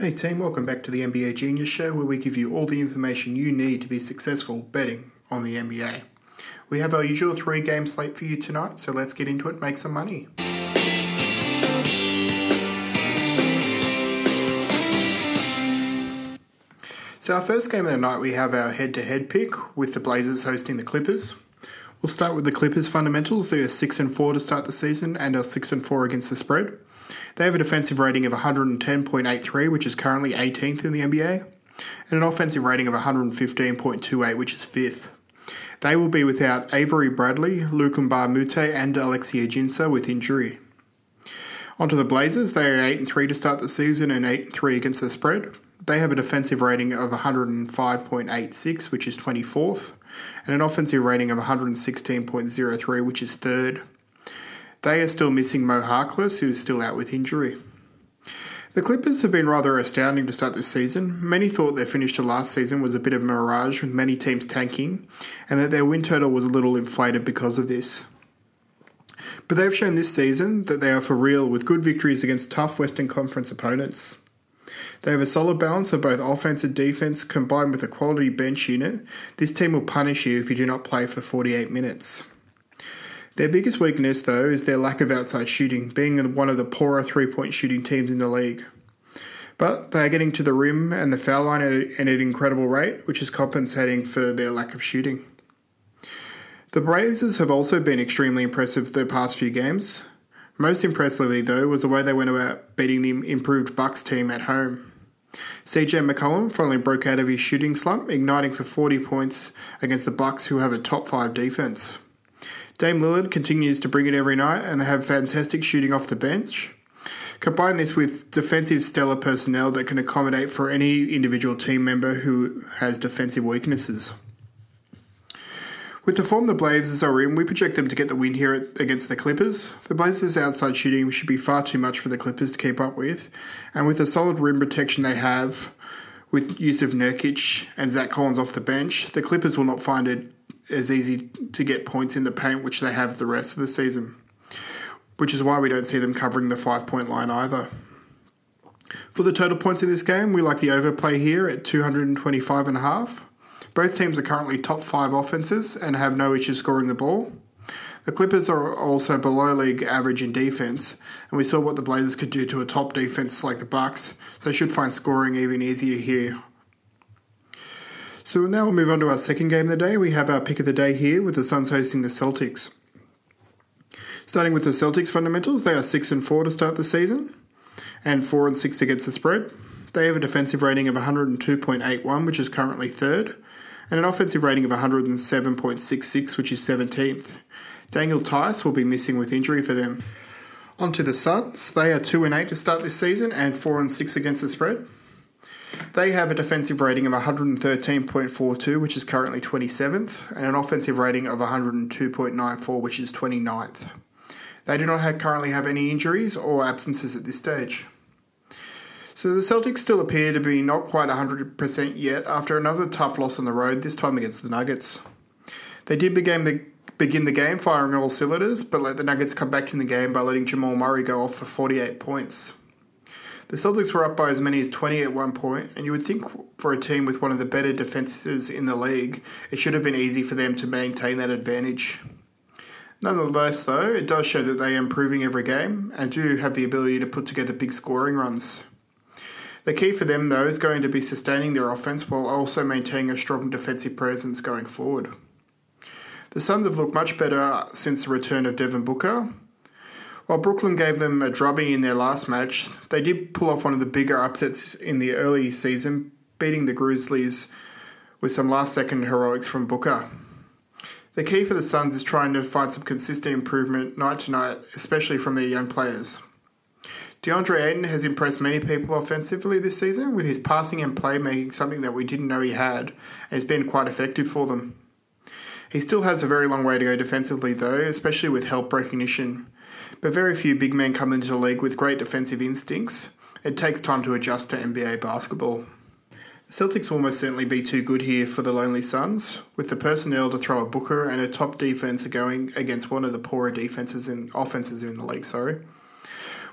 Hey team, welcome back to the NBA Genius Show where we give you all the information you need to be successful betting on the NBA. We have our usual three game slate for you tonight, so let's get into it and make some money. So, our first game of the night, we have our head to head pick with the Blazers hosting the Clippers. We'll start with the Clippers fundamentals. They are 6 and 4 to start the season and are 6 and 4 against the spread. They have a defensive rating of 110.83, which is currently 18th in the NBA, and an offensive rating of 115.28, which is 5th. They will be without Avery Bradley, a Moute, and Alexis Ajinça with injury. Onto the Blazers, they are 8 and 3 to start the season and 8 and 3 against the spread. They have a defensive rating of 105.86, which is 24th, and an offensive rating of 116.03, which is 3rd. They are still missing Mo Harkless, who is still out with injury. The Clippers have been rather astounding to start this season. Many thought their finish to last season was a bit of a mirage with many teams tanking, and that their win total was a little inflated because of this. But they've shown this season that they are for real with good victories against tough Western Conference opponents. They have a solid balance of both offense and defense combined with a quality bench unit. This team will punish you if you do not play for 48 minutes. Their biggest weakness, though, is their lack of outside shooting, being one of the poorer three point shooting teams in the league. But they are getting to the rim and the foul line at an incredible rate, which is compensating for their lack of shooting. The Blazers have also been extremely impressive the past few games. Most impressively, though, was the way they went about beating the improved Bucks team at home. CJ McCollum finally broke out of his shooting slump, igniting for 40 points against the Bucks, who have a top 5 defense. Dame Lillard continues to bring it every night and they have fantastic shooting off the bench. Combine this with defensive stellar personnel that can accommodate for any individual team member who has defensive weaknesses. With the form the Blazers are in, we project them to get the win here against the Clippers. The Blazers' outside shooting should be far too much for the Clippers to keep up with, and with the solid rim protection they have, with use of Nurkic and Zach Collins off the bench, the Clippers will not find it as easy to get points in the paint, which they have the rest of the season. Which is why we don't see them covering the five point line either. For the total points in this game, we like the overplay here at 225.5. Both teams are currently top five offenses and have no issues scoring the ball. The Clippers are also below league average in defense, and we saw what the Blazers could do to a top defense like the Bucks, so they should find scoring even easier here so now we'll move on to our second game of the day. We have our pick of the day here with the Suns hosting the Celtics. Starting with the Celtics fundamentals, they are 6 and 4 to start the season and 4 and 6 against the spread. They have a defensive rating of 102.81, which is currently third, and an offensive rating of 107.66, which is 17th. Daniel Theis will be missing with injury for them. On to the Suns. They are 2 and 8 to start this season and 4 and 6 against the spread. They have a defensive rating of 113.42, which is currently 27th, and an offensive rating of 102.94, which is 29th. They do not have, currently have any injuries or absences at this stage. So the Celtics still appear to be not quite 100% yet after another tough loss on the road, this time against the Nuggets. They did begin the, begin the game firing all cylinders, but let the Nuggets come back in the game by letting Jamal Murray go off for 48 points. The Celtics were up by as many as 20 at one point, and you would think for a team with one of the better defences in the league, it should have been easy for them to maintain that advantage. Nonetheless, though, it does show that they are improving every game and do have the ability to put together big scoring runs. The key for them, though, is going to be sustaining their offense while also maintaining a strong defensive presence going forward. The Suns have looked much better since the return of Devin Booker, while Brooklyn gave them a drubbing in their last match, they did pull off one of the bigger upsets in the early season, beating the Grizzlies with some last second heroics from Booker. The key for the Suns is trying to find some consistent improvement night to night, especially from their young players. DeAndre Ayton has impressed many people offensively this season, with his passing and playmaking something that we didn't know he had, and has been quite effective for them. He still has a very long way to go defensively, though, especially with help recognition but very few big men come into the league with great defensive instincts. It takes time to adjust to NBA basketball. The Celtics will most certainly be too good here for the Lonely Suns, with the personnel to throw a Booker and a top defense going against one of the poorer defenses and offenses in the league. Sorry.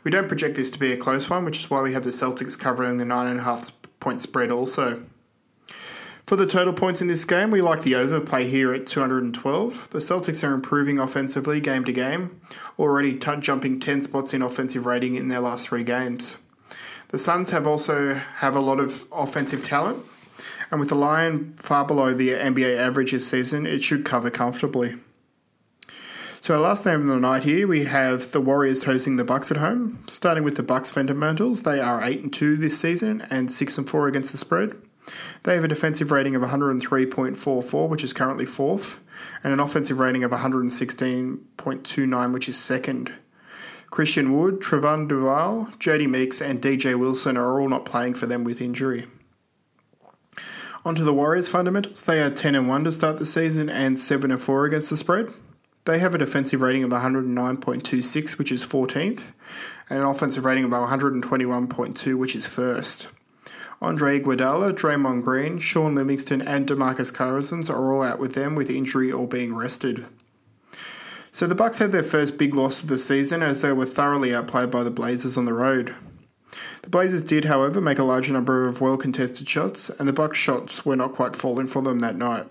We don't project this to be a close one, which is why we have the Celtics covering the 9.5 point spread also. For the total points in this game, we like the overplay here at 212. The Celtics are improving offensively game to game, already t- jumping 10 spots in offensive rating in their last three games. The Suns have also have a lot of offensive talent, and with the line far below the NBA average this season, it should cover comfortably. So our last game of the night here, we have the Warriors hosting the Bucks at home. Starting with the Bucks fundamentals, they are eight and two this season and six and four against the spread. They have a defensive rating of 103.44, which is currently fourth, and an offensive rating of 116.29, which is second. Christian Wood, Trevon Duval, Jodie Meeks, and DJ Wilson are all not playing for them with injury. Onto the Warriors fundamentals. They are 10 and 1 to start the season and 7 and 4 against the spread. They have a defensive rating of 109.26, which is 14th, and an offensive rating of 121.2, which is first. Andre Iguodala, Draymond Green, Shaun Livingston, and DeMarcus Cousins are all out with them with injury or being rested. So the Bucks had their first big loss of the season as they were thoroughly outplayed by the Blazers on the road. The Blazers did, however, make a large number of well contested shots, and the Bucks' shots were not quite falling for them that night,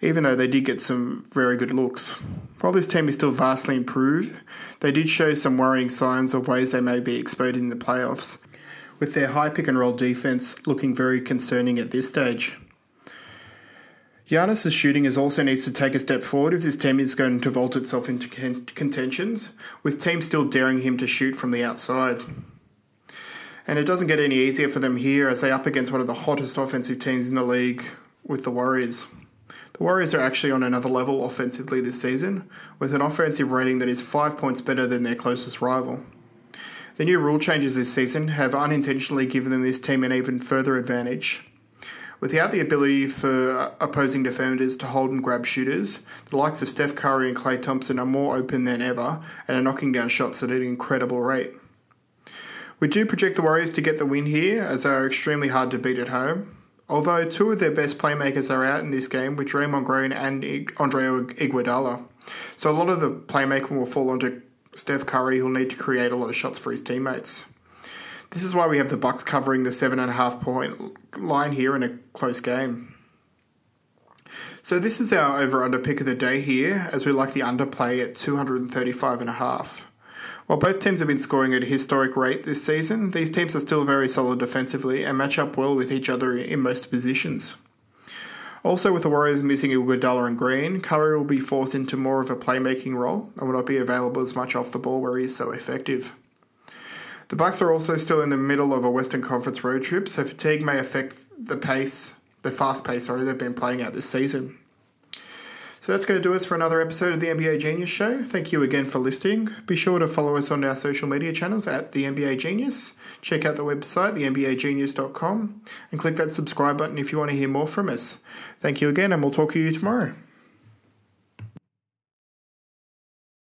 even though they did get some very good looks. While this team is still vastly improved, they did show some worrying signs of ways they may be exposed in the playoffs, with their high pick and roll defense looking very concerning at this stage. Giannis' shooting is also needs to take a step forward if this team is going to vault itself into contentions, with teams still daring him to shoot from the outside. And it doesn't get any easier for them here as they up against one of the hottest offensive teams in the league with the Warriors. The Warriors are actually on another level offensively this season, with an offensive rating that is five points better than their closest rival. The new rule changes this season have unintentionally given this team an even further advantage. Without the ability for opposing defenders to hold and grab shooters, the likes of Steph Curry and Klay Thompson are more open than ever and are knocking down shots at an incredible rate. We do project the Warriors to get the win here, as they are extremely hard to beat at home. Although two of their best playmakers are out in this game, with Draymond Green and Andre Iguodala, so a lot of the playmaking will fall onto Steph Curry, who'll need to create a lot of shots for his teammates. This is why we have the Bucks covering the seven and a half point line here in a close game. So this is our over under pick of the day here, as we like the underplay at 235 and a half. While both teams have been scoring at a historic rate this season, these teams are still very solid defensively and match up well with each other in most positions. Also, with the Warriors missing Iguodala and Green, Curry will be forced into more of a playmaking role and will not be available as much off the ball where he is so effective. The Bucks are also still in the middle of a Western Conference road trip, so fatigue may affect the pace, the fast pace, sorry, they've been playing out this season. So that's going to do us for another episode of the NBA Genius Show. Thank you again for listening. Be sure to follow us on our social media channels at the NBA Genius. Check out the website, thenbagenius.com, and click that subscribe button if you want to hear more from us. Thank you again, and we'll talk to you tomorrow.